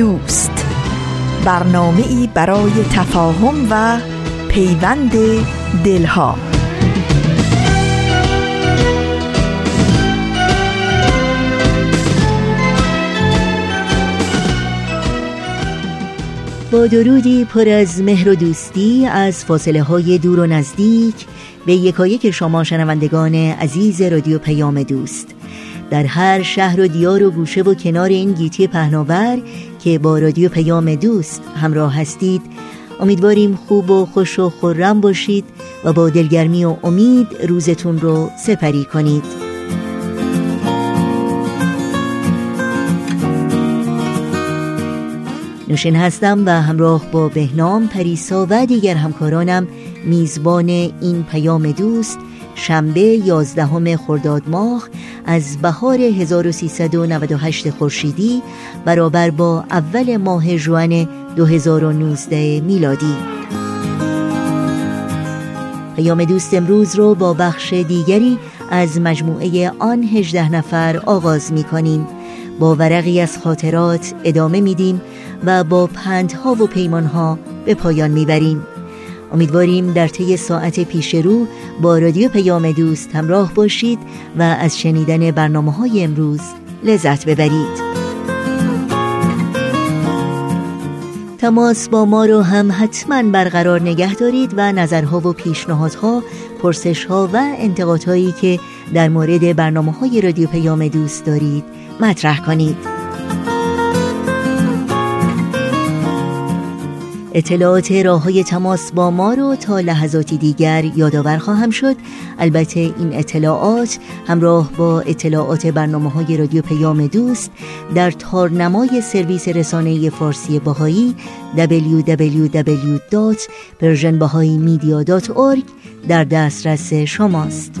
دوست. برنامه ای برای تفاهم و پیوند دلها. با درودی پر از مهر و دوستی از فاصله های دور و نزدیک به یکایک شما شنوندگان عزیز رادیو پیام دوست. در هر شهر و دیار و گوشه و کنار این گیتی پهناور که با رادیو پیام دوست همراه هستید. امیدواریم خوب و خوش و خورم باشید و با دلگرمی و امید روزتون رو سپری کنید. نوشین هستم و همراه با بهنام پریسا و دیگر همکارانم میزبان این پیام دوست شنبه 11 خرداد ماه از بهار 1398 خورشیدی برابر با اول ماه جوان 2019 میلادی. پیام دوست امروز رو با بخش دیگری از مجموعه آن 18 نفر آغاز می کنیم با ورقی از خاطرات ادامه میدیم و با پندها و پیمانها به پایان می‌بریم. امیدواریم در طی ساعت پیش رو با رادیو پیام دوست همراه باشید و از شنیدن برنامه های امروز لذت ببرید. تماس با ما رو هم حتما برقرار نگه دارید و نظرها و پیشنهادها پرسشها و انتقادهایی که در مورد برنامه های رادیو پیام دوست دارید مطرح کنید. اطلاعات راه های تماس با ما رو تا لحظاتی دیگر یادآور خواهم شد. البته این اطلاعات همراه با اطلاعات برنامه های رادیو پیام دوست در تارنمای سرویس رسانه فارسی باهایی www.persianbahaimedia.org در دسترس شماست.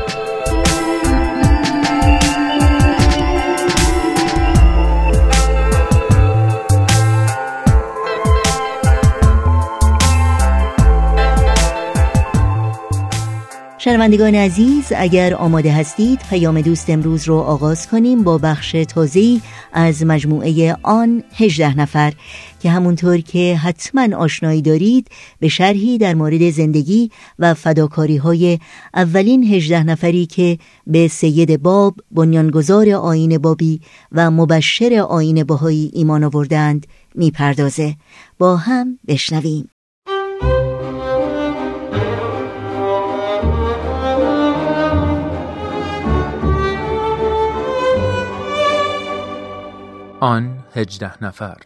شنوندگان عزیز اگر آماده هستید پیام دوست امروز رو آغاز کنیم با بخش تازه‌ای از مجموعه آن 18 نفر که همونطور که حتما آشنایی دارید به شرحی در مورد زندگی و فداکاری های اولین 18 نفری که به سید باب بنیانگذار آین بابی و مبشر آین باهایی ایمان آوردند می‌پردازه. با هم بشنویم. آن هجده نفر.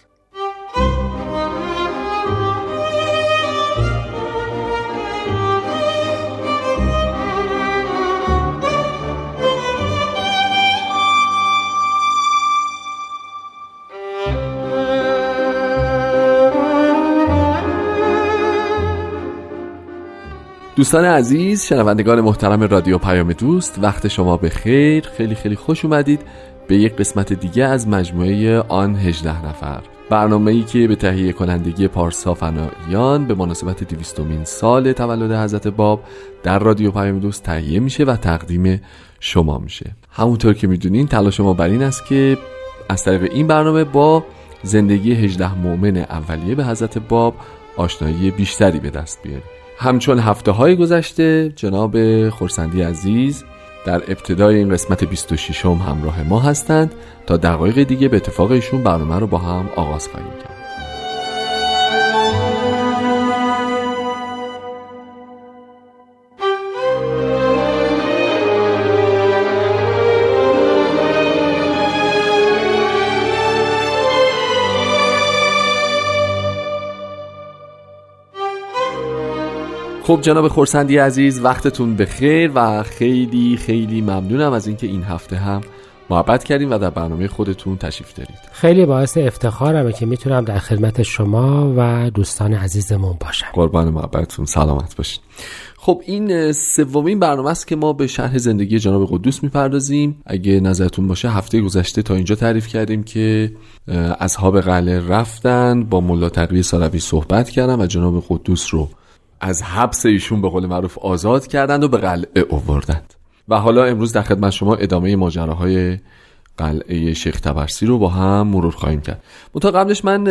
دوستان عزیز شنوندگان محترم رادیو پیام دوست وقت شما به خیر. خیلی خیلی خوش اومدید. به یک قسمت دیگه از مجموعه آن 18 نفر. برنامه ای که به تهیه کنندگی پارسا فناییان به مناسبت دویستمین سال تولد حضرت باب در رادیو پیام دوست تهیه میشه و تقدیم شما میشه. همونطور که می‌دونین تلاش ما بر این است که از طریق این برنامه با زندگی 18 مؤمن اولیه به حضرت باب آشنایی بیشتری به دست بیاریم. همچون هفته های گذشته جناب خورسندی عزیز در ابتدای این قسمت 26 هم همراه ما هستند تا دقایق دیگه به اتفاق ایشون برنامه رو با هم آغاز خواهیم کرد. خب جناب خورسندی عزیز وقتتون بخیر و خیلی خیلی ممنونم از اینکه این هفته هم محبت کردیم و در برنامه خودتون تشریف دارید. خیلی باعث افتخارمه که می‌تونم در خدمت شما و دوستان عزیزمون باشم. قربان محبتتون سلامت باشید خب این سومین برنامه است که ما به شرح زندگی جناب قدوس می‌پردازیم. اگه نظرتون باشه هفته گذشته تا اینجا تعریف کردیم که اصحاب قلعه رفتن با ملا تقوی سالوی صحبت کردن و جناب قدوس رو از حبس ایشون به قول معروف آزاد کردند و به قلعه اووردند و حالا امروز در خدمت شما ادامه ماجراهای قلعه شیخ تبرسی رو با هم مرور خواهیم کرد. منتها قبلش من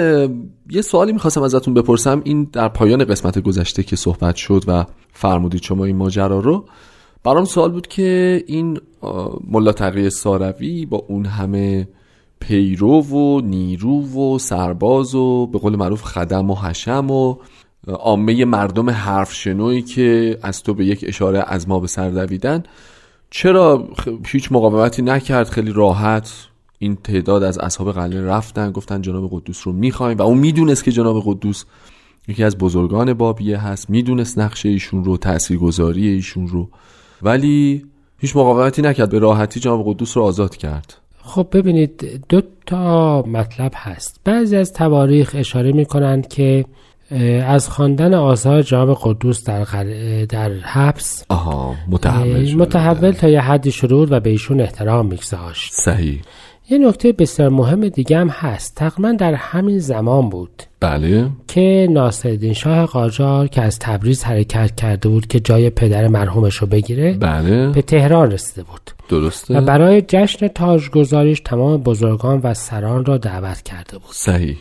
یه سوالی می‌خواستم ازتون بپرسم. این در پایان قسمت گذشته که صحبت شد و فرمودید شما این ماجرا رو برام سوال بود که این ملا تقی ساروی با اون همه پیرو و نیرو و سرباز و به قول معروف خدم و حشم و عامه مردم حرف شنوی که از تو به یک اشاره از ما به سر دویدن. چرا هیچ مقاومتی نکرد؟ خیلی راحت این تعداد از اصحاب قلعه رفتن گفتن جناب قدوس رو می‌خوایم و اون می‌دونست که جناب قدوس یکی از بزرگان بابیه هست می‌دونست نقشه ایشون رو تاثیرگذاری ایشون رو. ولی هیچ مقاومتی نکرد. به راحتی جناب قدوس رو آزاد کرد. خب ببینید دو تا مطلب هست. بعضی از تواریخ اشاره می‌کنند که از خواندن آثار جناب قدوس در, در حبس. آها متحول متحول تا یه حدی شروع و به ایشون احترام میگذاشت. صحیح. یه نکته بسیار مهم دیگه هم هست. تقریبا در همین زمان بود. بله. که ناصرالدین شاه قاجار که از تبریز حرکت کرده بود که جای پدر مرحومش رو بگیره بله. به تهران رسیده بود. درسته. و برای جشن تاجگذاریش تمام بزرگان و سران را دعوت کرده بود. صحیح.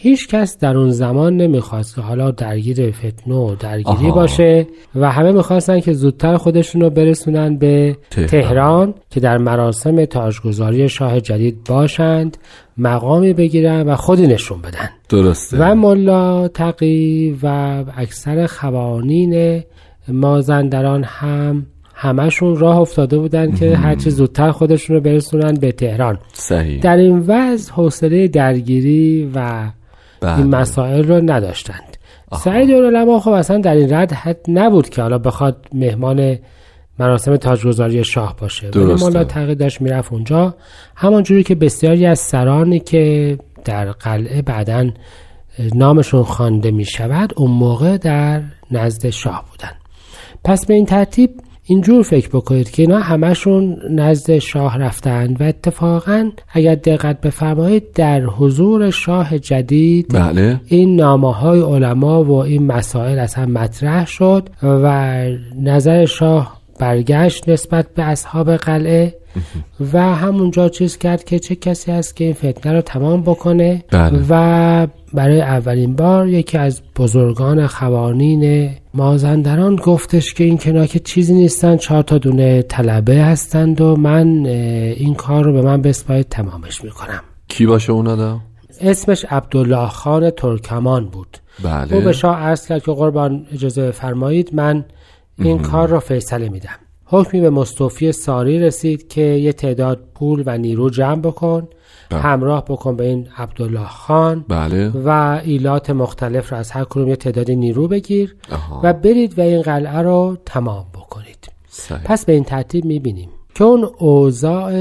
هیچ کس در اون زمان نمی‌خواست که حالا درگیر فتنه و درگیری باشه و همه می‌خواستن که زودتر خودشون رو برسونن به تهران. تهران که در مراسم تاجگذاری شاه جدید باشند مقامی بگیرن و خودی نشون بدن. درسته. و ملا تقی و اکثر خوانین مازندران هم همشون راه افتاده بودن که هرچی زودتر خودشون رو برسونن به تهران. صحیح. در این وضع حوصله درگیری و بله. این مسائل رو نداشتند. سعید العلماء خب اصلا در این رد حد نبود که حالا بخواد مهمان مراسم تاجگذاری شاه باشه. ولی مولا تقی داشت می‌رفت اونجا. همانجوری که بسیاری از سرانی که در قلعه بعدا نامشون خوانده می شود اون موقع در نزد شاه بودن. پس به این ترتیب اینجور فکر بکنید که اینا همشون نزد شاه رفتند و اتفاقا اگر دقت بفرمایید در حضور شاه جدید بله. این نامه های علما و این مسائل از هم مطرح شد و نظر شاه برگشت نسبت به اصحاب قلعه و همونجا چیز کرد که چه کسی هست که این فتنه رو تمام بکنه بله. و برای اولین بار یکی از بزرگان خوانین مازندران گفتش که این کنا که چیزی نیستن چهار تا دونه طلبه هستند و من این کار رو به من بسپاید تمامش می‌کنم. کی باشه اون آدم؟ اسمش عبدالله خان ترکمان بود. بله. او به شاه عرض کرد که قربان اجازه فرمایید من این کار را فیصله میدم. حکمی به مصطفی ساری رسید که یه تعداد پول و نیرو جمع بکن بله. همراه بکن به این عبدالله خان بله و ایلات مختلف را از هر کدوم یه تعدادی نیرو بگیر آها. و برید و این قلعه رو تمام بکنید صحیح. پس به این ترتیب می‌بینیم که اون اوضاع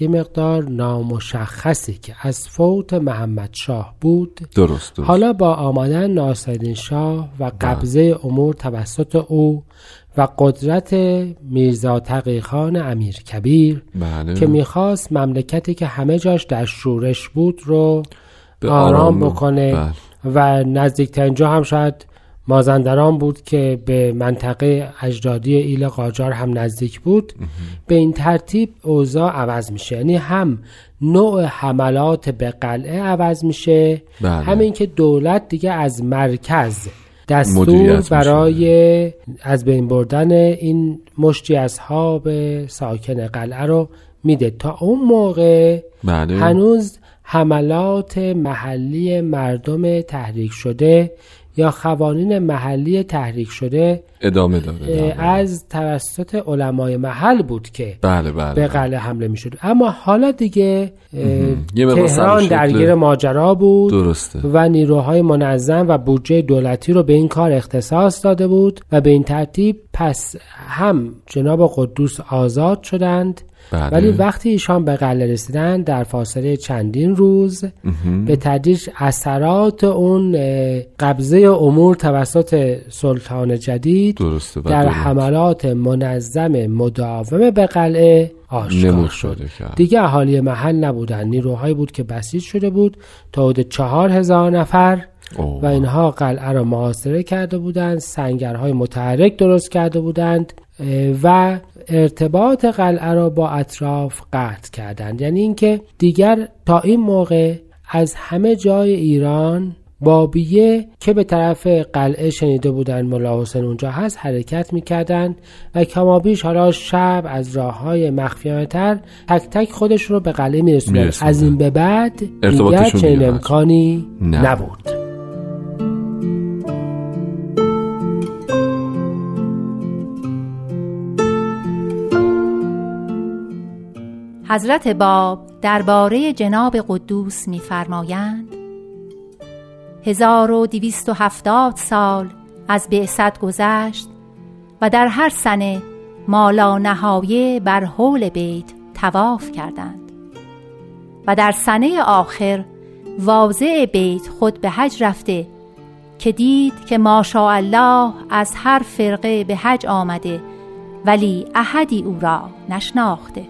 یه مقدار نامشخصی که از فوت محمد شاه بود درست, درست. حالا با آمدن ناصرالدین شاه و قبضه امور توسط او و قدرت میرزا تقیخان امیر کبیر بله. که می‌خواست مملکتی که همه جاش در شورش بود رو به آرام, آرام بکنه بله. و نزدیکترین جا هم شاید مازندران بود که به منطقه اجدادی ایل قاجار هم نزدیک بود به این ترتیب اوضاع عوض میشه یعنی هم نوع حملات به قلعه عوض میشه بله. همین که دولت دیگه از مرکز دستور برای از بین بردن این مشتی اصحاب ساکن قلعه رو میده تا اون موقع بله. هنوز حملات محلی مردم تحریک شده یا قوانین محلی تحریک شده ادامه داره از توسط علمای محل بود که بله بله به قلعه حمله می شد اما حالا دیگه تهران درگیر ماجرا بود درسته. و نیروهای منظم و بودجه دولتی رو به این کار اختصاص داده بود و به این ترتیب پس هم جناب قدوس آزاد شدند. بله. ولی وقتی ایشان به قلعه رسیدن در فاصله چندین روز به تدریج اثرات اون قبضه امور توسط سلطان جدید درسته در حملات منظم مداوم به قلعه آشکار شد. دیگه اهالی محل نبودن نیروهایی بود که بسیج شده بود تا حدود چهار هزار نفر و اینها قلعه را محاصره کرده بودند سنگرهای متحرک درست کرده بودند و ارتباط قلعه را با اطراف قطع کردند. یعنی اینکه دیگر تا این موقع از همه جای ایران بابیه که به طرف قلعه شنیده بودن ملا حسین اونجا هست حرکت می‌کردند و کمابیش حالا شب از راه های مخفیانه تر تک تک خودش رو به قلعه میرسوند. از این به بعد دیگر چنین امکانی نبود. حضرت باب درباره جناب قدوس می‌فرمایند 1270 سال از بعثت گذشت و در هر سنه مالا نهایه بر حول بیت تواف کردند و در سنه آخر واضع بیت خود به حج رفته که دید که الله از هر فرقه به حج آمده ولی احدی او را نشناخته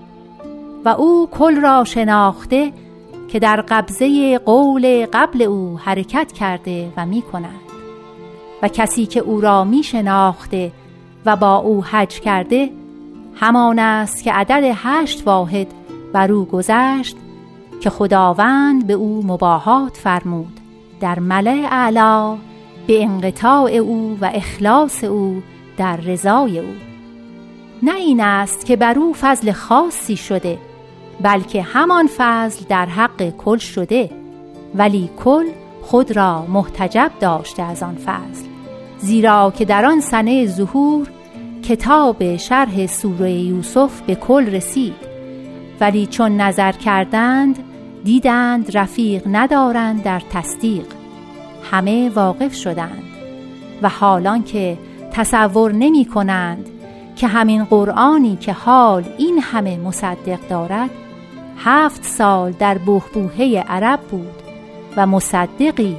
و او کل را شناخته که در قبضه قول قبل او حرکت کرده و می کند و کسی که او را می شناخته و با او حج کرده همان است که عدد هشت واحد بر او گذشت که خداوند به او مباهات فرمود. در ملع اعلا به انقطاع او و اخلاص او در رضای او. نه این است که بر او فضل خاصی شده بلکه همان فضل در حق کل شده ولی کل خود را محتجب داشته از آن فضل. زیرا که در آن سنه ظهور کتاب شرح سوره یوسف به کل رسید. ولی چون نظر کردند دیدند رفیق ندارند در تصدیق. همه واقف شدند. و حالان که تصور نمی کنند که همین قرآنی که حال این همه مصدق دارد هفت سال در بهبوهه عرب بود و مصدقی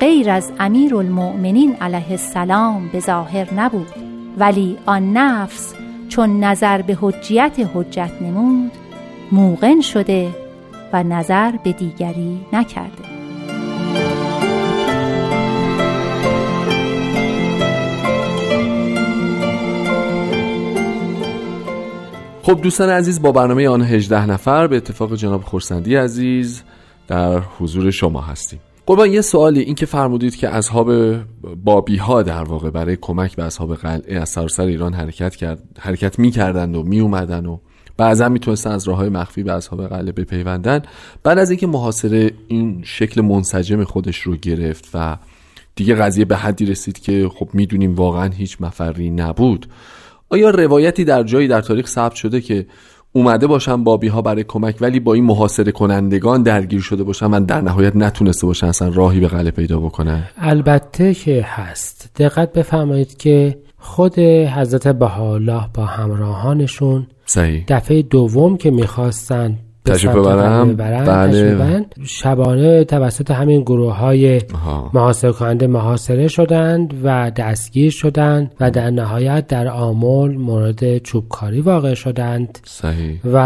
غیر از امیر المؤمنین علیه السلام به ظاهر نبود. ولی آن نفس چون نظر به حجیت حجت نمود موقن شده و نظر به دیگری نکرده. خب دوستان عزیز با برنامه آن 18 نفر به اتفاق جناب خورسندی عزیز در حضور شما هستیم. قربان یه سوالی این که فرمودید که اصحاب بابی ها در واقع برای کمک به اصحاب قلعه از سراسر ایران حرکت کرد حرکت می‌کردند و می اومدن و بعضا می‌تونستن از راه های مخفی به اصحاب قلعه بپیوندن. بعد از اینکه محاصره این شکل منسجم خودش رو گرفت و دیگه قضیه به حدی رسید که خب می‌دونیم واقعا هیچ مفری نبود آیا روایتی در جایی در تاریخ ثبت شده که اومده باشن بابی ها برای کمک ولی با این محاصره کنندگان درگیر شده باشن و در نهایت نتونسته باشن اصلا راهی به قلعه پیدا بکنن البته که هست دقت بفرمایید که خود حضرت بهاءالله با همراهانشون صحیح. دفعه دوم که می‌خواستن تشریف ببرم؟ بله شبانه توسط همین گروه های محاصره کننده محاصره شدند و دستگیر شدند و در نهایت در آمول مورد چوبکاری واقع شدند. صحیح. و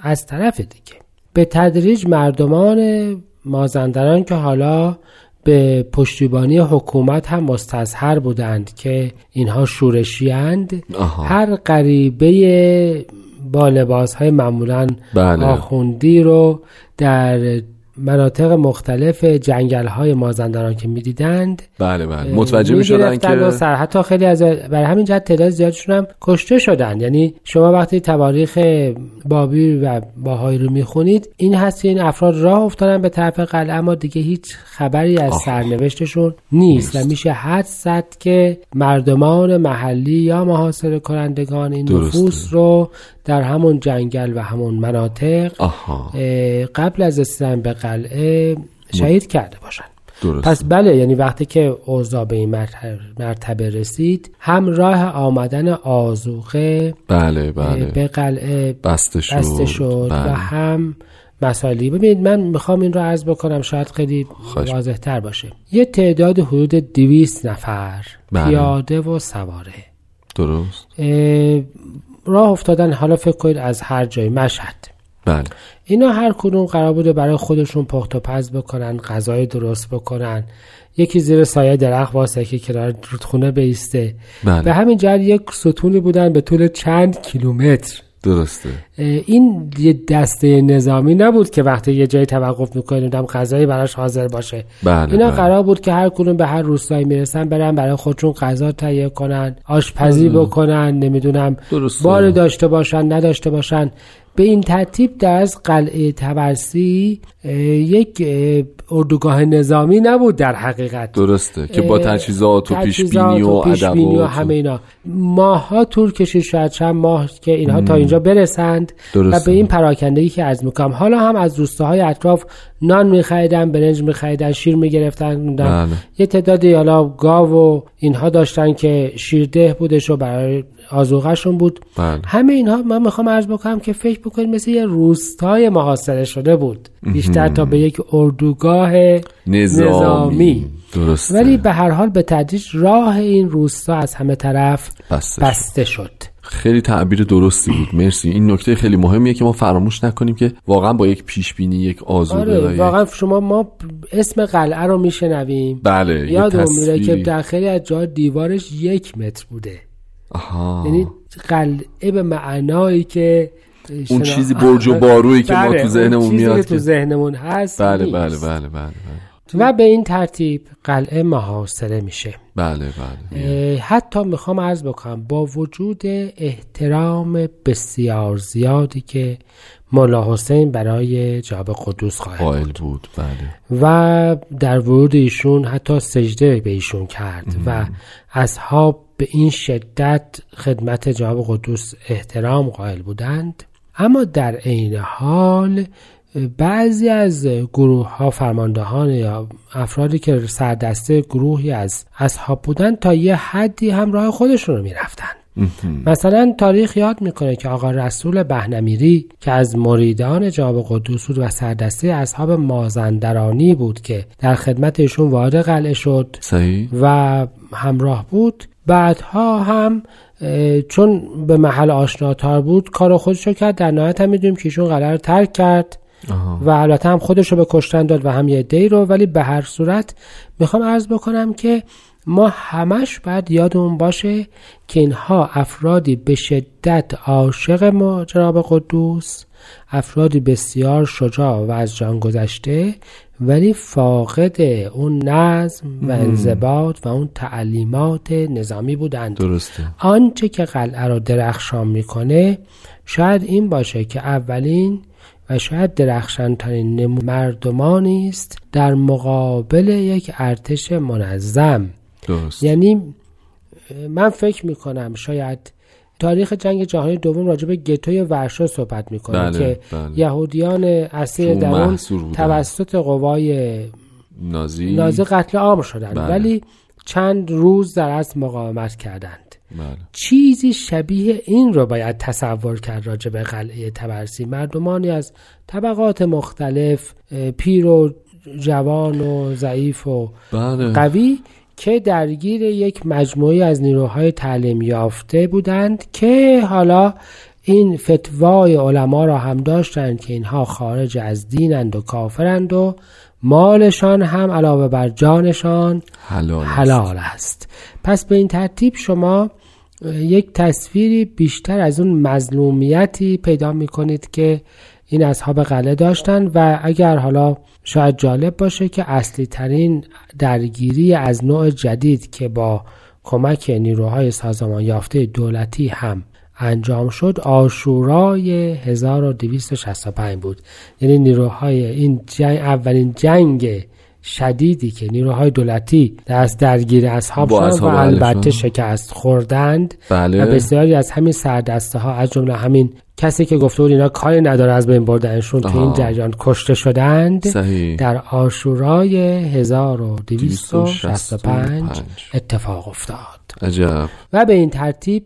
از طرف دیگه به تدریج مردمان مازندران که حالا به پشتیبانی حکومت هم مستظهر بودند که اینها شورشیاند هر غریبه با لباس های معمولا بله. آخوندی رو در مناطق مختلف جنگل های مازندران که می‌دیدند بله بله. متوجه می شدن که سر حتی خیلی از برای همین جهت تعداد زیادشون هم کشته شدن. یعنی شما وقتی تواریخ بابی و باهایی رو می‌خونید این هست که این افراد راه افتادن به طرف قلعه اما دیگه هیچ خبری از سرنوشتشون نیست, و میشه حد زد که مردمان محلی یا محاصره کنندگان این نفوس رو در همون جنگل و همون مناطق قبل از رسیدن به قلعه شهید کرده باشن. درست. پس بله یعنی وقتی که اوضاع به این مرتبه رسید هم راه آمدن آزوقه بله بله. به قلعه بسته شد, بسته شد و بله. هم مسائلی. ببینید من می‌خوام این رو عرض بکنم شاید خیلی واضح تر باشه. یه تعداد حدود دویست نفر بله. پیاده و سواره. درست. راه افتادن حالا فکر کنید از هر جای مشهد. بله. اینا هر کدوم قرار بوده برای خودشون پخت و پز بکنن غذای درست بکنن. یکی زیر سایه درخت واسه که کنار رودخونه بیسته. بله. به همین جهت یک ستونی بودن به طول چند کیلومتر. درسته. این یه دسته نظامی نبود که وقتی یه جایی توقف می‌کنیم دم غذایی براش حاضر باشه. بله اینا بله. قرار بود که هر کدوم به هر روستایی می‌رسن برن برای خودشون غذا تهیه کنن آشپزی بکنن نمی‌دونم بار داشته باشن نداشته باشن. به این ترتیب در از قلعه تبرسی یک اردوگاه نظامی نبود در حقیقت. درسته که با تجهیزات و پیشبینی و, و, و همه اینا. ماها طول کشید شاید چند ماه که اینها تا اینجا برسند درسته. و به این پراکندگی که از می‌کنم. حالا هم از روستاهای اطراف نان میخریدن برنج میخریدن شیر می‌گرفتن بله. یه تعدادی حالا گاو و اینها داشتن که شیرده بودش و برای آزوغشون بود. بله. همه اینها من می‌خوام عرض بکنم که فکر بکنید مثل یه روستای محاصره شده بود. بیشتر تا به یک اردوگاه نظامی, درسته. ولی به هر حال به تدریج راه این روستا از همه طرف بسته, بسته شد. خیلی تعبیر درستی بود. مرسی. این نکته خیلی مهمیه که ما فراموش نکنیم که واقعا با یک پیش بینی یک آزوده آره واقعا شما ما اسم قلعه رو میشنویم. بله یادم میره که در خیلی از جا دیوارش یک متر بوده. آها. یعنی قلعه به معنایی که اون چیزی برج و بارویی که ما بله، تو ذهنمون میاد که تو ذهنمون هست بله بله بله بله, و به این ترتیب قلعه محاصره میشه بله بله حتی می‌خوام عرض بکنم با وجود احترام بسیار زیادی که مولا حسین برای جاب قدوس قائل بود. بود بله. و در ورود ایشون حتی سجده به ایشون کرد و اصحاب به این شدت خدمت جواب قدوس احترام قائل بودند. اما در عین حال بعضی از گروه ها فرماندهان یا افرادی که سردسته گروهی از اصحاب بودند تا یه حدی هم راه خودشون رو می‌رفتند مثلا تاریخ یاد می‌کنه که آقا رسول بهنمیری که از مریدان جواب قدوس بود و سردسته اصحاب مازندرانی بود که در خدمت ایشون وارد قلعه شد صحیح. و همراه بود بعدها هم چون به محل آشناتار بود کار خودش رو کرد در نهایت هم می‌دونیم که ایشون قلعه رو ترک کرد. و البته هم خودش رو به کشتن داد و هم یه دی رو ولی به هر صورت می‌خوام عرض بکنم که ما همش باید یادمون باشه که اینها افرادی به شدت عاشق ما جناب قدوس افرادی بسیار شجاع و از جان گذشته ولی فاقد اون نظم و انضباط و اون تعلیمات نظامی بودند. درسته. آنچه که قلعه را درخشان می‌کنه شاید این باشه که اولین و شاید درخشانترین مردمانی است در مقابل یک ارتش منظم. درست. یعنی من فکر می‌کنم شاید تاریخ جنگ جهانی دوم راجع به گتوی ورشا صحبت می‌کنه بله، که بله. یهودیان اسیر در اون توسط قوای نازی نازی قتل عام شدند بله. ولی چند روز در از مقاومت کردند بله. چیزی شبیه این رو باید تصور کرد راجع به قلعه تبرسی مردمانی از طبقات مختلف پیر و جوان و ضعیف و بله. قوی که درگیر یک مجموعی از نیروهای تعلیم یافته بودند که حالا این فتوای علما را هم داشتند که اینها خارج از دینند و کافرند و مالشان هم علاوه بر جانشان حلال, حلال است. پس به این ترتیب شما یک تصویری بیشتر از اون مظلومیتی پیدا می کنید که این اصحاب قله داشتن و اگر حالا شاید جالب باشه که اصلی ترین درگیری از نوع جدید که با کمک نیروهای سازمان یافته دولتی هم انجام شد آشورای 1265 بود. یعنی نیروهای این جنگ اولین جنگ شدیدی که نیروهای دولتی دست درگیر اصحاب شدن و البته شکست خوردند. بله. و بسیاری از همین سردسته ها از جمله همین کسی که گفته بود اینا کاری نداره از بین بردنشون تو این جریان کشته شدند صحیح. در آشورای 1265 اتفاق افتاد عجب. و به این ترتیب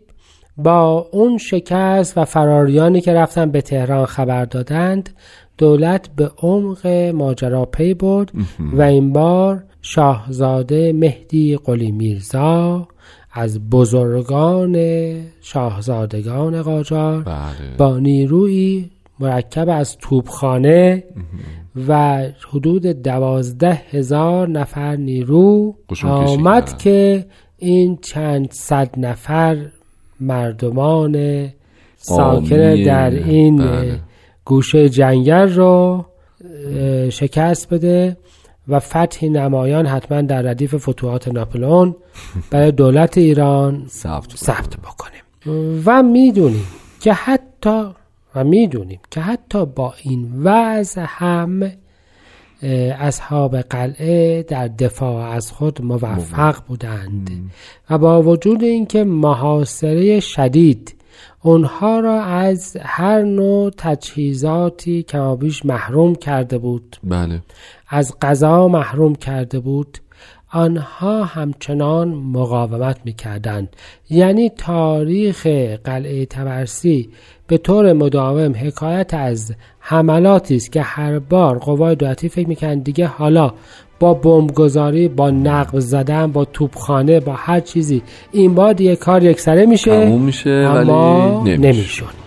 با اون شکست و فراریانی که رفتن به تهران خبر دادند دولت به عمق ماجرا پی برد و این بار شاهزاده مهدی قلی میرزا از بزرگان شاهزادگان قاجار بله. با نیروی مرکب از توپخانه و حدود دوازده هزار نفر نیرو آمد که این چند صد نفر مردمان ساکن در این بله. گوشه جنگل رو شکست بده و فتح نمایان حتما در ردیف فتوحات ناپلئون برای دولت ایران ثبت بکنیم. و می‌دونیم که حتی و می‌دونیم که حتی با این وضع هم اصحاب قلعه در دفاع از خود موفق بودند. و با وجود اینکه محاصره شدید اونها را از هر نوع تجهیزاتی کمابیش محروم کرده بود بله. از غذا محروم کرده بود آنها همچنان مقاومت می‌کردند یعنی تاریخ قلعه تبرسی به طور مداوم حکایت از حملاتی است که هر بار قوای دولتی فکر می‌کنند دیگه حالا با بمبگذاری با نقب زدن با توپخانه با هر چیزی. این بار دیگه کار یکسره میشه. میشه اما ولی نمی‌شد.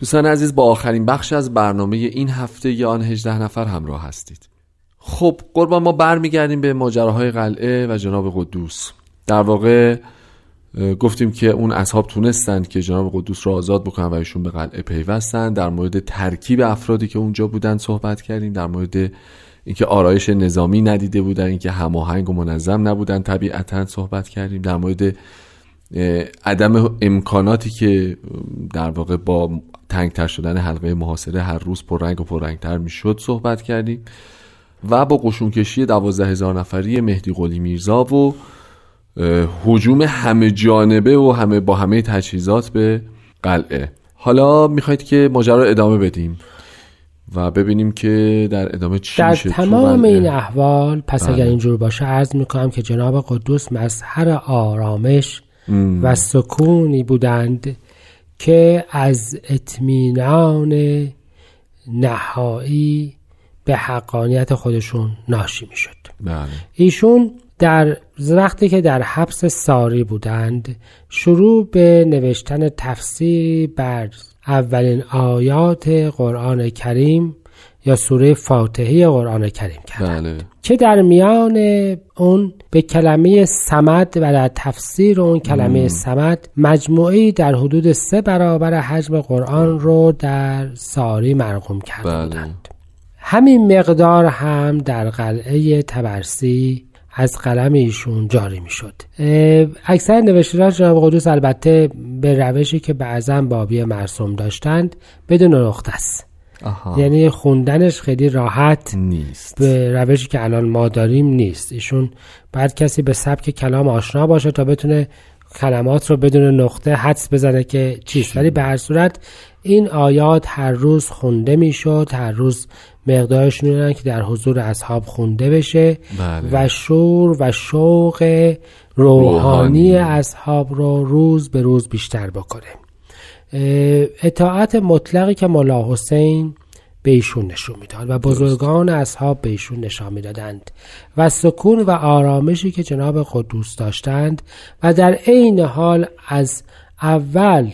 دوستان عزیز با آخرین بخش از برنامه این هفته یا آن 18 نفر همراه هستید. خب قربان ما برمیگردیم به ماجراهای قلعه و جناب قدوس. در واقع گفتیم که اون اصحاب تونستند که جناب قدوس رو آزاد بکنن و ایشون به قلعه پیوستن. در مورد ترکیب افرادی که اونجا بودن صحبت کردیم. در مورد اینکه آرایش نظامی ندیده بودن اینکه هماهنگ و منظم نبودن طبیعتا صحبت کردیم. در مورد عدم امکاناتی که در واقع با تنگتر شدن حلقه محاصره هر روز پررنگ و پررنگتر می‌شد صحبت کردیم و با قشونکشی دوازده هزار نفری مهدی قلی میرزا و حجوم همه جانبه و همه با همه تجهیزات به قلعه. حالا می‌خواید که ماجرا ادامه بدیم و ببینیم که در ادامه چی در میشه تمام این احوال پس بله. اگر اینجور باشه عرض می‌کنم که جناب قدوس مظهر آرامش و سکونی بودند که از اطمینان نهایی به حقانیت خودشون ناشی می‌شد بله. ایشون در وقتی که در حبس ساری بودند شروع به نوشتن تفسیری بر اولین آیات قرآن کریم یا سوره فاتحه قرآن کریم کرد. بله. که در میان اون به کلمه سمد و در تفسیر اون کلمه سمد مجموعی در حدود سه برابر حجم قرآن رو در ساری مرقوم کرده بله. بودند. همین مقدار هم در قلعه تبرسی از قلم ایشون جاری می شد اکثر نوشتهاش جناب قدوس البته به روشی که بعضا بابی مرسوم داشتند بدون نقطه است. یعنی خوندنش خیلی راحت نیست. به روشی که الان ما داریم نیست. ایشون بعد کسی به سبک کلام آشنا باشه تا بتونه کلمات رو بدون نقطه حدس بزنه که چیست. ولی به هر صورت این آیات هر روز خونده می‌شد هر روز مقدارش می‌دونن که در حضور اصحاب خونده بشه بله. و شور و شوق روحانی, روحانی. اصحاب رو روز به روز بیشتر بکنه. اطاعت مطلقی که ملا حسین به ایشون نشون می‌داد و بزرگان اصحاب به ایشون نشان می‌دادند و سکون و آرامشی که جناب قدوس داشتند و در عین حال از اول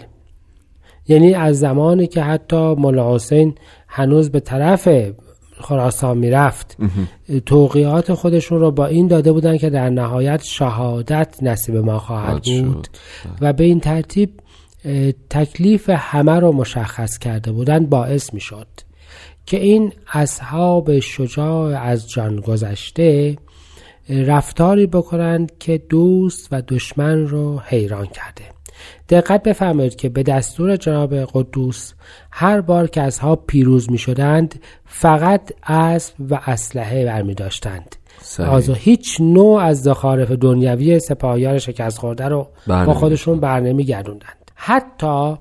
یعنی از زمانی که حتی ملا حسین هنوز به طرف خراسان می‌رفت توقیات خودشون رو با این داده بودن که در نهایت شهادت نصیب ما خواهد بود. و به این ترتیب تکلیف همه رو مشخص کرده بودن باعث می شد که این اصحاب شجاع از جان گذشته رفتاری بکنند که دوست و دشمن رو حیران کرده. دقت بفرمایید که به دستور جناب قدوس هر بار که اصحاب پیروز می شدند فقط اسب و اسلحه برمی داشتند آزو هیچ نوع از زخارف دنیوی سپاهیان شکست خورده رو با خودشون برنمی گردوندند حتی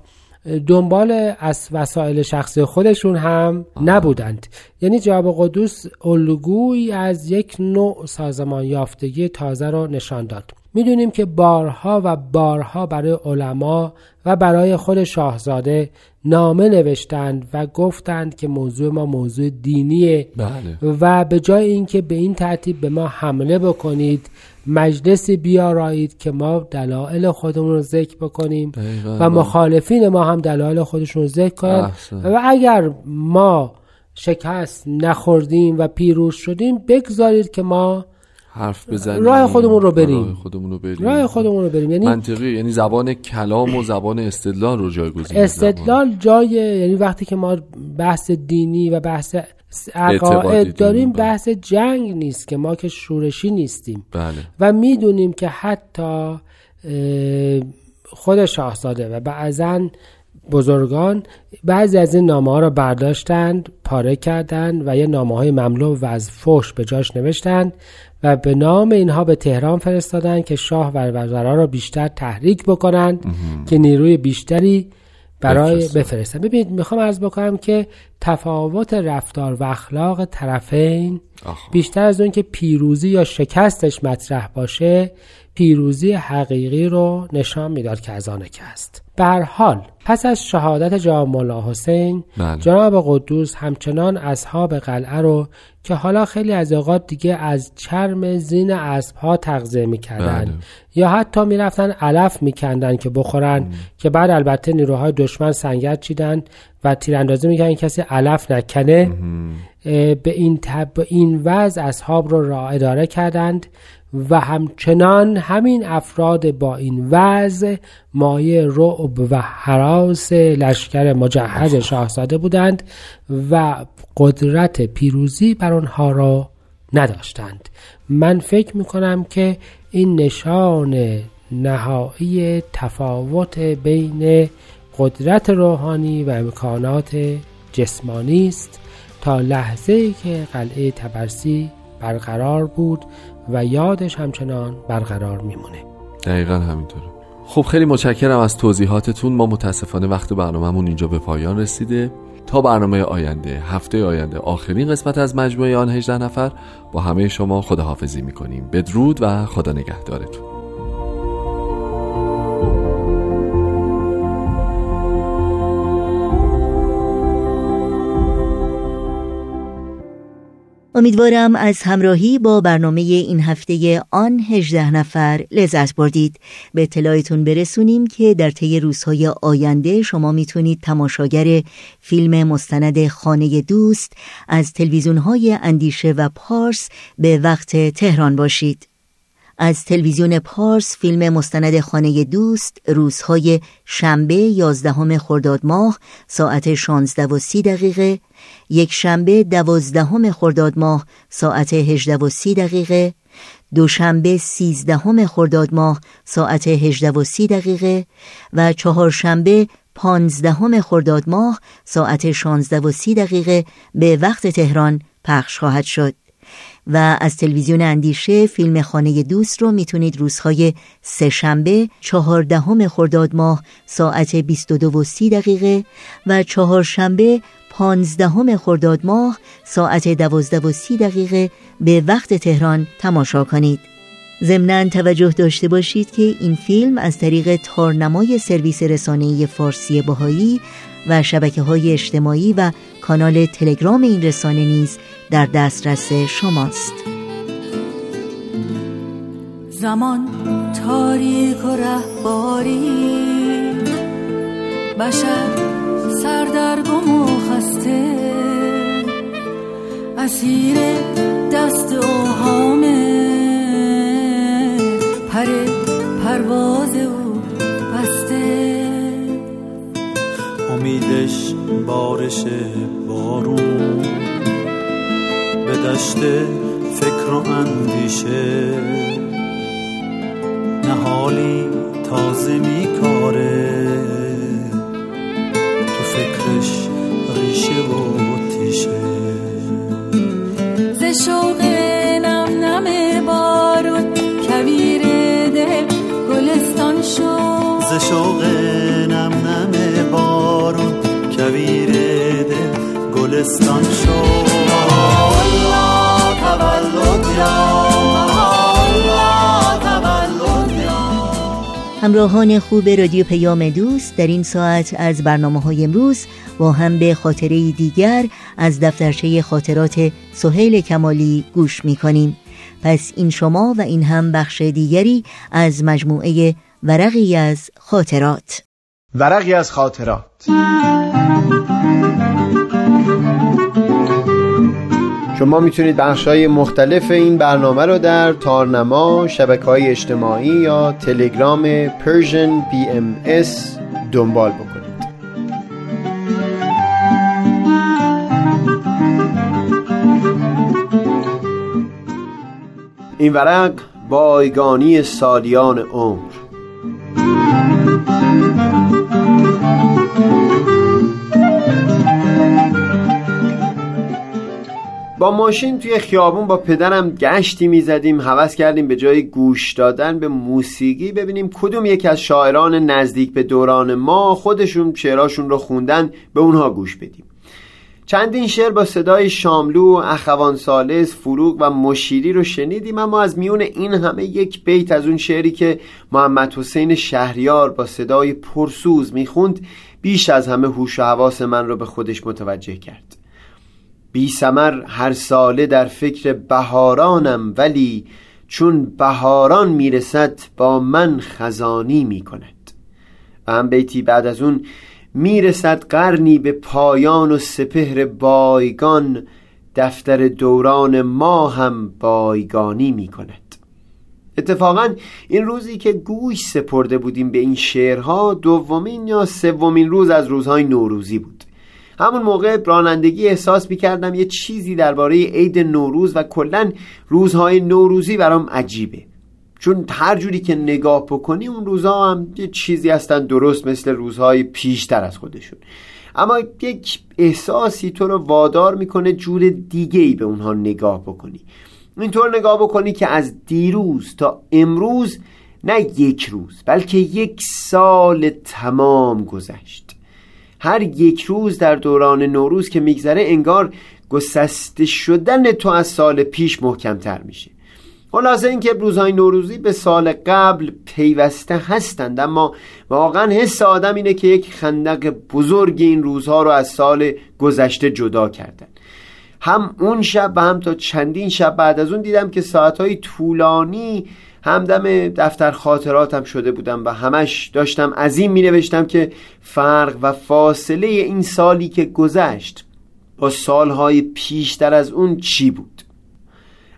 دنبال از وسایل شخصی خودشون هم نبودند. یعنی جواب قدوس الگویی از یک نوع سازمان یافتگی تازه رو نشان داد. می‌دونیم که بارها و بارها برای علما و برای خود شاهزاده نامه نوشتند و گفتند که موضوع ما موضوع دینیه بله. و به جای اینکه به این ترتیب به ما حمله بکنید مجلسی بیارایید که ما دلایل خودمون رو ذکر بکنیم و مخالفین ما هم دلایل خودشون رو ذکر کنند و اگر ما شکست نخوردیم و پیروز شدیم بگذارید که ما حرف بزنیم. راه خودمون رو بریم. راه خودمون رو بریم. راه خودمون رو بریم. یعنی منطقی یعنی زبان کلام و زبان استدلال رو جایگزین استدلال جای یعنی وقتی که ما بحث دینی و بحث عقاید داریم بله. بحث جنگ نیست که ما که شورشی نیستیم بله. و می‌دونیم که حتی خود شاهزاده و بعضا بزرگان بعضی از این نامه ها را برداشتند پاره کردند و یه نامه های مملو و از فوش به جاش نوشتند و به نام اینها به تهران فرستادند که شاه و وزرا را بیشتر تحریک بکنند که نیروی بیشتری برای بفرستن ببینید می‌خوام از بکنم که تفاوت رفتار و اخلاق طرفین بیشتر از اون که پیروزی یا شکستش مطرح باشه پیروزی حقیقی رو نشان می‌داد که از آنه که است به حال. پس از شهادت جناب مولا حسین بله. جناب قدوس همچنان اصحاب قلعه رو که حالا خیلی از اوقات دیگه از چرم زین اسب ها تغذیه می‌کردن بله. یا حتی می‌رفتن علف میکندن که بخورن که بعد البته نیروهای دشمن سنگت چیدن و تیراندازی می‌کردن کسی علف نکنه. به این تب این وضع اصحاب رو را اداره کردند. و همچنان همین افراد با این وضع مایه رعب و حراس لشکر مجهز شاهزاده بودند و قدرت پیروزی بر آنها را نداشتند. من فکر می‌کنم که این نشان نهایی تفاوت بین قدرت روحانی و امکانات جسمانی است. تا لحظه که قلعه تبرسی برقرار بود و یادش همچنان برقرار میمونه. دقیقا همینطوره. خب خیلی متشکرم از توضیحاتتون. ما متاسفانه وقت برنامهمون اینجا به پایان رسیده. تا برنامه آینده هفته آینده آخرین قسمت از مجموعه آن 18 نفر با همه شما خداحافظی می‌کنیم. بدرود و خدا نگهدارتون. امیدوارم از همراهی با برنامه این هفته آن 18 نفر لذت بردید. به اطلاعتون برسونیم که در طی روزهای آینده شما می‌تونید تماشاگر فیلم مستند خانه دوست از تلویزیونهای اندیشه و پارس به وقت تهران باشید. از تلویزیون پارس فیلم مستند خانه دوست روزهای شنبه 11 خرداد ماه ساعت 16 و 30 دقیقه. یک شنبه 12 خرداد ماه ساعت 18 و 30 دقیقه. دوشنبه 13 خرداد ماه ساعت 18 و 30 دقیقه. و چهارشنبه 15 خرداد ماه ساعت 16 و 30 دقیقه. به وقت تهران پخش خواهد شد. و از تلویزیون اندیشه فیلم خانه دوست رو می‌تونید روزهای سه شنبه چهاردهم خرداد ماه ساعت 22 و 30 دقیقه و چهارشنبه پانزدهم خرداد ماه ساعت دوازده و سی دقیقه به وقت تهران تماشا کنید. ضمنا توجه داشته باشید که این فیلم از طریق تارنمای سرویس رسانه‌ای فارسی باهایی و شبکه های اجتماعی و کانال تلگرام این رسانه نیز در دسترس شماست. زمان تاریک و رهباری بشر سردرگم و خسته. اسیر دست اوهامه پر پرواز او بسته. امیدش بارش بارون. به دشت فکر و اندیشه. نهالی تازه میکاره. تو فکرش ریشه و تیشه ز شوق نم نم بارون کویر دل گلستان شد. ز شوق نم نم بارون کویر دل گلستان شد. همراهان خوب رادیو پیام دوست در این ساعت از برنامه های امروز با هم به خاطره دیگر از دفترچه خاطرات سهیل کمالی گوش می کنیم پس این شما و این هم بخش دیگری از مجموعه ورقی از خاطرات. ورقی از خاطرات. شما می‌تونید بخش های مختلف این برنامه رو در تارنما شبکه های اجتماعی یا تلگرام Persian BMS دنبال بکنید. این ورق بایگانی سالیان عمر. با ماشین توی خیابون با پدرم گشتی می‌زدیم حوض کردیم به جای گوش دادن به موسیقی. ببینیم کدوم یکی از شاعران نزدیک به دوران ما خودشون شعراشون رو خوندن به اونها گوش بدیم. چندین شعر با صدای شاملو، اخوان سالس، فروغ و مشیری رو شنیدیم اما از میون این همه یک بیت از اون شعری که محمد حسین شهریار با صدای پرسوز می‌خوند بیش از همه هوش و حواس من رو به خودش متوجه کرد. بی سمر هر ساله در فکر بهارانم ولی چون بهاران می‌رسد با من خزانی می‌کند. و هم بیتی بعد از اون می‌رسد قرنی به پایان و سپهر بایگان دفتر دوران ما هم بایگانی می‌کند. اتفاقا این روزی که گوش سپرده بودیم به این شعرها دومین یا سومین روز از روزهای نوروزی بود. همون موقع رانندگی احساس می‌کردم یه چیزی درباره عید نوروز و کلا روزهای نوروزی برام عجیبه. چون هر جوری که نگاه بکنی اون روزها هم یه چیزی هستن درست مثل روزهای پیشتر از خودشون. اما یک احساسی تو رو وادار می‌کنه جور دیگه ای به اونها نگاه بکنی. اینطور نگاه بکنی که از دیروز تا امروز نه یک روز بلکه یک سال تمام گذشت. هر یک روز در دوران نوروز که میگذره انگار گسسته شدن تو از سال پیش محکمتر میشه. خلاصه اینکه روزهای نوروزی به سال قبل پیوسته هستند اما واقعا حس آدم اینه که یک خندق بزرگ این روزها رو از سال گذشته جدا کردن. هم اون شب و هم تا چندین شب بعد از اون دیدم که ساعتهای طولانی همدم دفتر خاطراتم شده بودم و همش داشتم از این می نوشتم که فرق و فاصله این سالی که گذشت با سالهای پیشتر از اون چی بود؟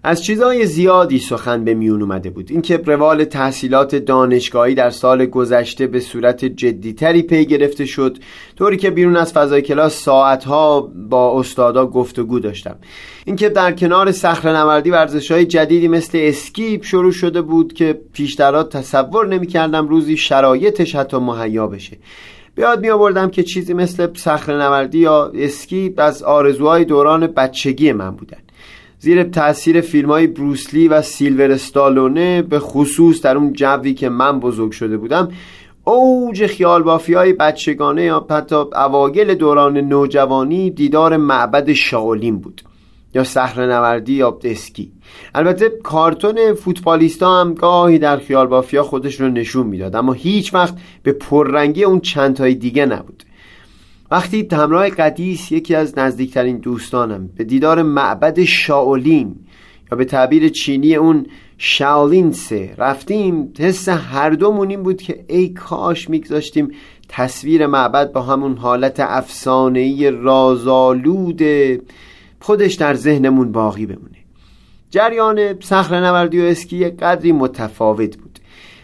از چیزهای زیادی سخن به میون اومده بود. اینکه روال تحصیلات دانشگاهی در سال گذشته به صورت جدیتری پی گرفته شد طوری که بیرون از فضای کلاس ساعتها با استادا گفتگو داشتم. اینکه در کنار صخره نوردی ورزش های جدیدی مثل اسکی شروع شده بود که پیشترها تصور نمی‌کردم روزی شرایطش حتی مهیا بشه. بیاد می آوردم که چیزی مثل صخره نوردی یا اسکی از آرزوهای دوران بچگی من بودن. زیر تاثیر فیلم های بروسلی و سیلوستر استالونه به خصوص در اون جوی که من بزرگ شده بودم اوج خیال بافی های بچگانه یا حتی اوایل دوران نوجوانی دیدار معبد شاولین بود یا صخره نوردی یا اسکی البته کارتون فوتبالیستا هم گاهی در خیال بافیا خودش رو نشون می‌داد اما هیچ وقت به پررنگی اون چند تای دیگه نبود. وقتی همراه قدیس یکی از نزدیکترین دوستانم به دیدار معبد شاولین یا به تعبیر چینی اون شاولینسه رفتیم حس هر دومون این بود که ای کاش میگذاشتیم تصویر معبد با همون حالت افسانه‌ای رازآلود خودش در ذهنمون باقی بمونه. جریان صخره نوردی و اسکی قدری متفاوت بود.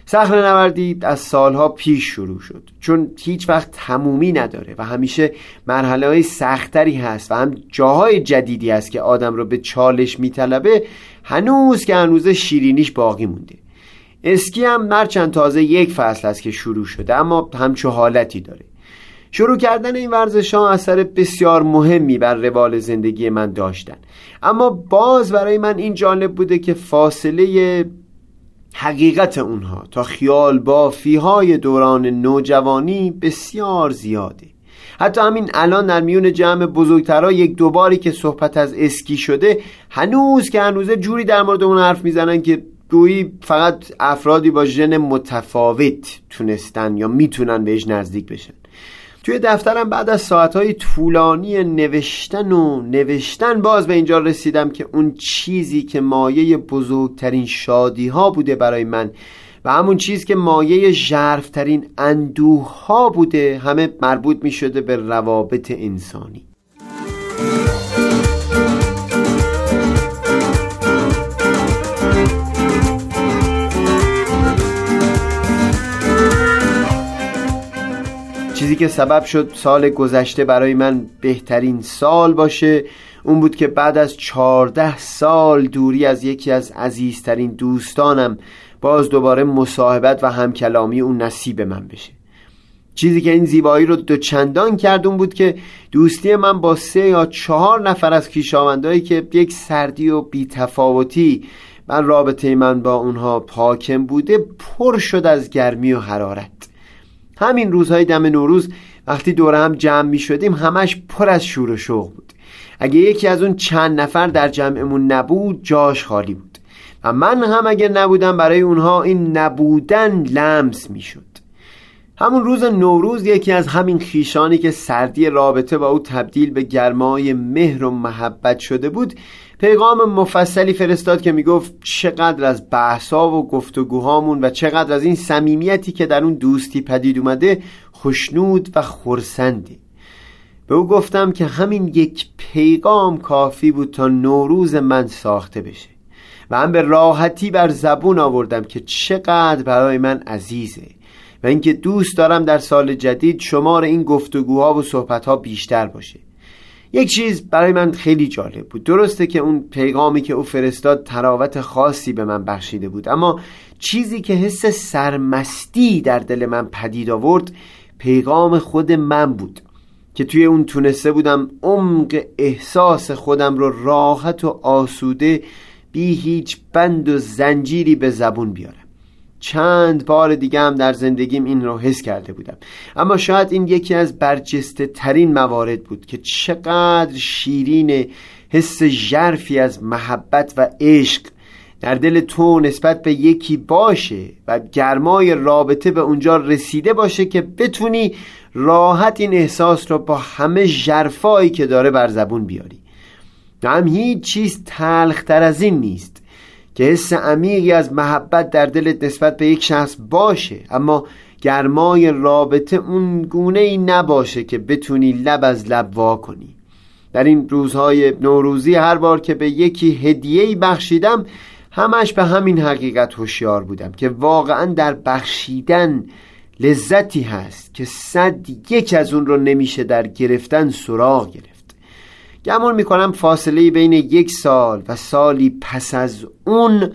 صخره نوردی از سالها پیش شروع شد. چون هیچ وقت تمومی نداره و همیشه مرحله های سختری هست و هم جاهای جدیدی هست که آدم رو به چالش میطلبه هنوز که هنوز شیرینیش باقی مونده. اسکی هم چند تازه یک فصل است که شروع شده اما همچو حالتی داره. شروع کردن این ورزش ها اثر بسیار مهمی بر روال زندگی من داشتن. اما باز برای من این جالب بوده که فاصله حقیقت اونها تا خیال بافی های دوران نوجوانی بسیار زیاده. حتی همین الان در میون جمع بزرگترها یک دوباری که صحبت از اسکی شده هنوز که هنوزه جوری در مورد اون حرف می‌زنن که گویی فقط افرادی با ژن متفاوت تونستن یا می‌تونن بهش نزدیک بشن. توی دفترم بعد از ساعتهای طولانی نوشتن و نوشتن باز به اینجا رسیدم که اون چیزی که مایه بزرگترین شادی ها بوده برای من و همون چیز که مایه ژرفترین اندوه ها بوده همه مربوط می شده به روابط انسانی. چیزی که سبب شد سال گذشته برای من بهترین سال باشه اون بود که بعد از چهارده سال دوری از یکی از عزیزترین دوستانم باز دوباره مصاحبت و همکلامی اون نصیب من بشه. چیزی که این زیبایی رو دو چندان کرد اون بود که دوستی من با سه یا چهار نفر از کیشاوندهایی که یک سردی و بیتفاوتی من رابطه من با اونها حاکم بوده پر شد از گرمی و حرارت. همین روزهای دم نوروز وقتی دور هم جمع می شدیم همش پر از شور و شوق بود. اگه یکی از اون چند نفر در جمعمون نبود جاش خالی بود. و من هم اگه نبودم برای اونها این نبودن لمس می شد. همون روز نوروز یکی از همین خیشانی که سردی رابطه با او تبدیل به گرمای مهر و محبت شده بود پیغام مفصلی فرستاد که می‌گفت چقدر از بحثا و گفتگوهامون و چقدر از این صمیمیتی که در اون دوستی پدید اومده خوشنود و خورسندی به او گفتم که همین یک پیغام کافی بود تا نوروز من ساخته بشه و هم به راحتی بر زبون آوردم که چقدر برای من عزیزه و اینکه دوست دارم در سال جدید شمار این گفتگوها و صحبتها بیشتر باشه. یک چیز برای من خیلی جالب بود. درسته که اون پیغامی که او فرستاد تراوت خاصی به من بخشیده بود. اما چیزی که حس سرمستی در دل من پدید آورد پیغام خود من بود که توی اون تونسته بودم عمق احساس خودم رو راحت و آسوده بی هیچ بند و زنجیری به زبون بیارم. چند بار دیگه هم در زندگیم این رو حس کرده بودم. اما شاید این یکی از برجسته ترین موارد بود که چقدر شیرین حس ژرفی از محبت و عشق در دل تو نسبت به یکی باشه و گرمای رابطه به اونجا رسیده باشه که بتونی راحت این احساس رو با همه جرفایی که داره بر زبون بیاری. هم هیچ چیز تلختر از این نیست. که حس عمیقی از محبت در دلت نسبت به یک شخص باشه. اما گرمای رابطه اون گونه ای نباشه که بتونی لب از لب وا کنی. در این روزهای نوروزی هر بار که به یکی هدیه‌ای بخشیدم همش به همین حقیقت هوشیار بودم که واقعا در بخشیدن لذتی هست که صد یک از اون رو نمیشه در گرفتن سراغ گرفت. گمون می‌کنم فاصله بین یک سال و سالی پس از اون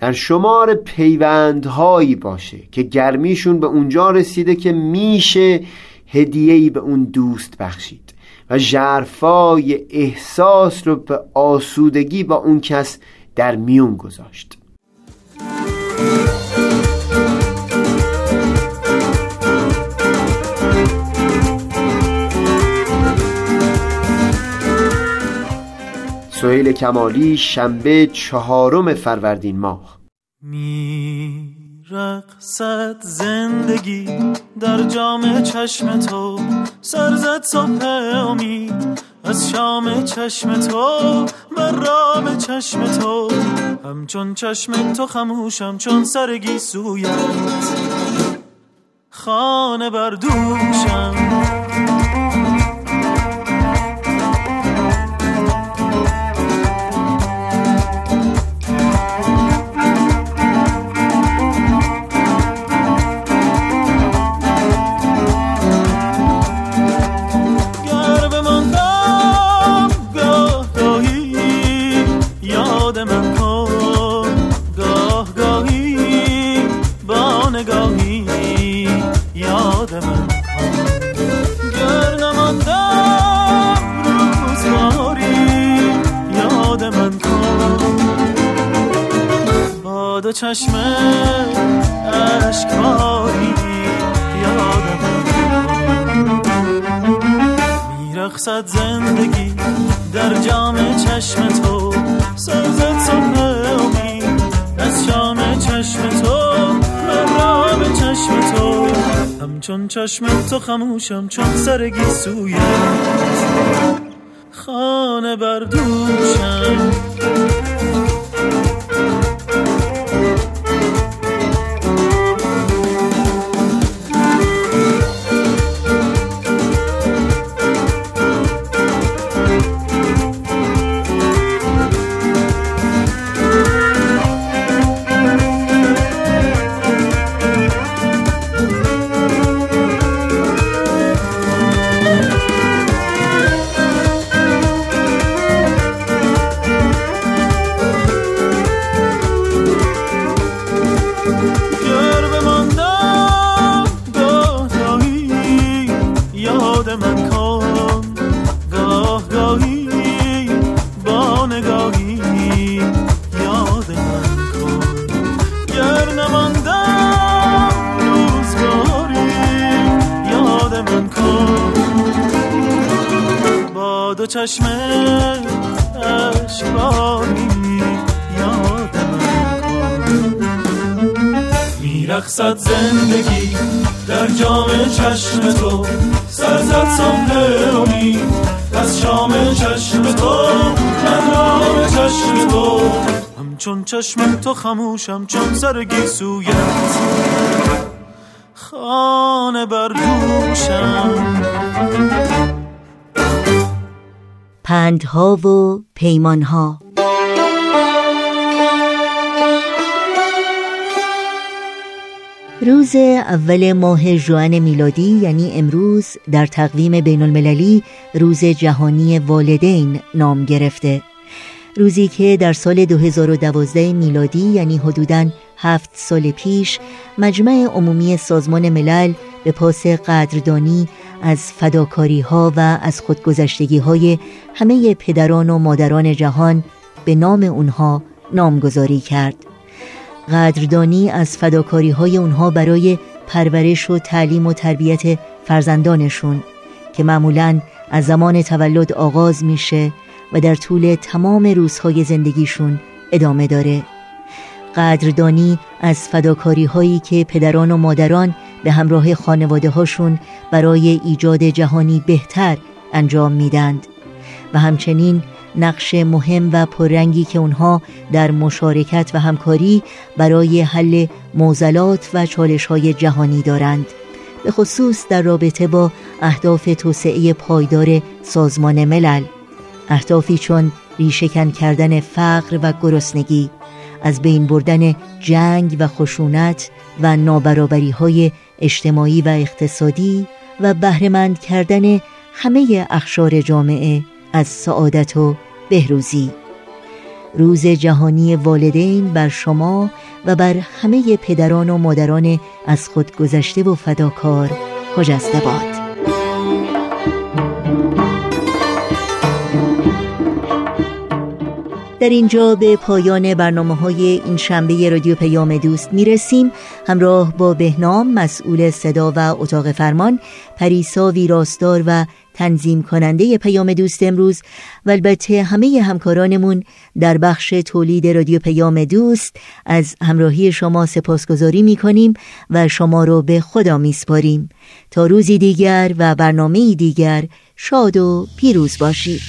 در شمار پیوندهایی باشه که گرمیشون به اونجا رسیده که میشه هدیهی به اون دوست بخشید و جرفای احساس رو به آسودگی با اون کس در میون گذاشت. سهیل کمالی شنبه چهارم فروردین ماه. می رقصت زندگی در جام چشم تو سرزد صبح امید از شام چشم تو بر رام چشم تو. همچون چشم تو خموشم چون سرگی سویت. خانه بردوشم چشم اشکاری یادم میرخصد زندگی در جام چشم تو. سازد صبح امید از شام چشم تو به چشم تو. همچون چشم تو خموشم چون سرگی سویت. خانه بردوشم همچون چشم تو خموشم چون سرگی سویت خانه بردوشم پندها و پیمانها. روز اول ماه جوان میلادی یعنی امروز در تقویم بین المللی روز جهانی والدین نام گرفته. روزی که در سال 2012 میلادی یعنی حدوداً هفت سال پیش مجمع عمومی سازمان ملل به پاس قدردانی از فداکاری ها و از خودگذشتگی های همه پدران و مادران جهان به نام اونها نامگذاری کرد. قدردانی از فداکاری های اونها برای پرورش و تعلیم و تربیت فرزندانشون که معمولا از زمان تولد آغاز میشه و در طول تمام روزهای زندگیشون ادامه داره. قدردانی از فداکاری هایی که پدران و مادران به همراه خانواده هاشون برای ایجاد جهانی بهتر انجام میدند. و همچنین نقش مهم و پررنگی که اونها در مشارکت و همکاری برای حل موزلات و چالش های جهانی دارند. به خصوص در رابطه با اهداف توسعه پایدار سازمان ملل. اهدافی چون ریشهکن کردن فقر و گرسنگی از بین بردن جنگ و خشونت و نابرابری های اجتماعی و اقتصادی و بهرهمند کردن همه اخشار جامعه از سعادت و بهروزی. روز جهانی والدین بر شما و بر همه پدران و مادران از خود گذشته و فداکار خجسته باد در اینجا به پایان برنامه های این شنبه رادیو پیام دوست می‌رسیم. همراه با بهنام مسئول صدا و اتاق فرمان پریسا ویراستار و تنظیم کننده پیام دوست امروز. و البته همه همکارانمون در بخش تولید رادیو پیام دوست از همراهی شما سپاسگزاری می کنیم و شما رو به خدا می سپاریم تا روزی دیگر و برنامه دیگر شاد و پیروز باشید.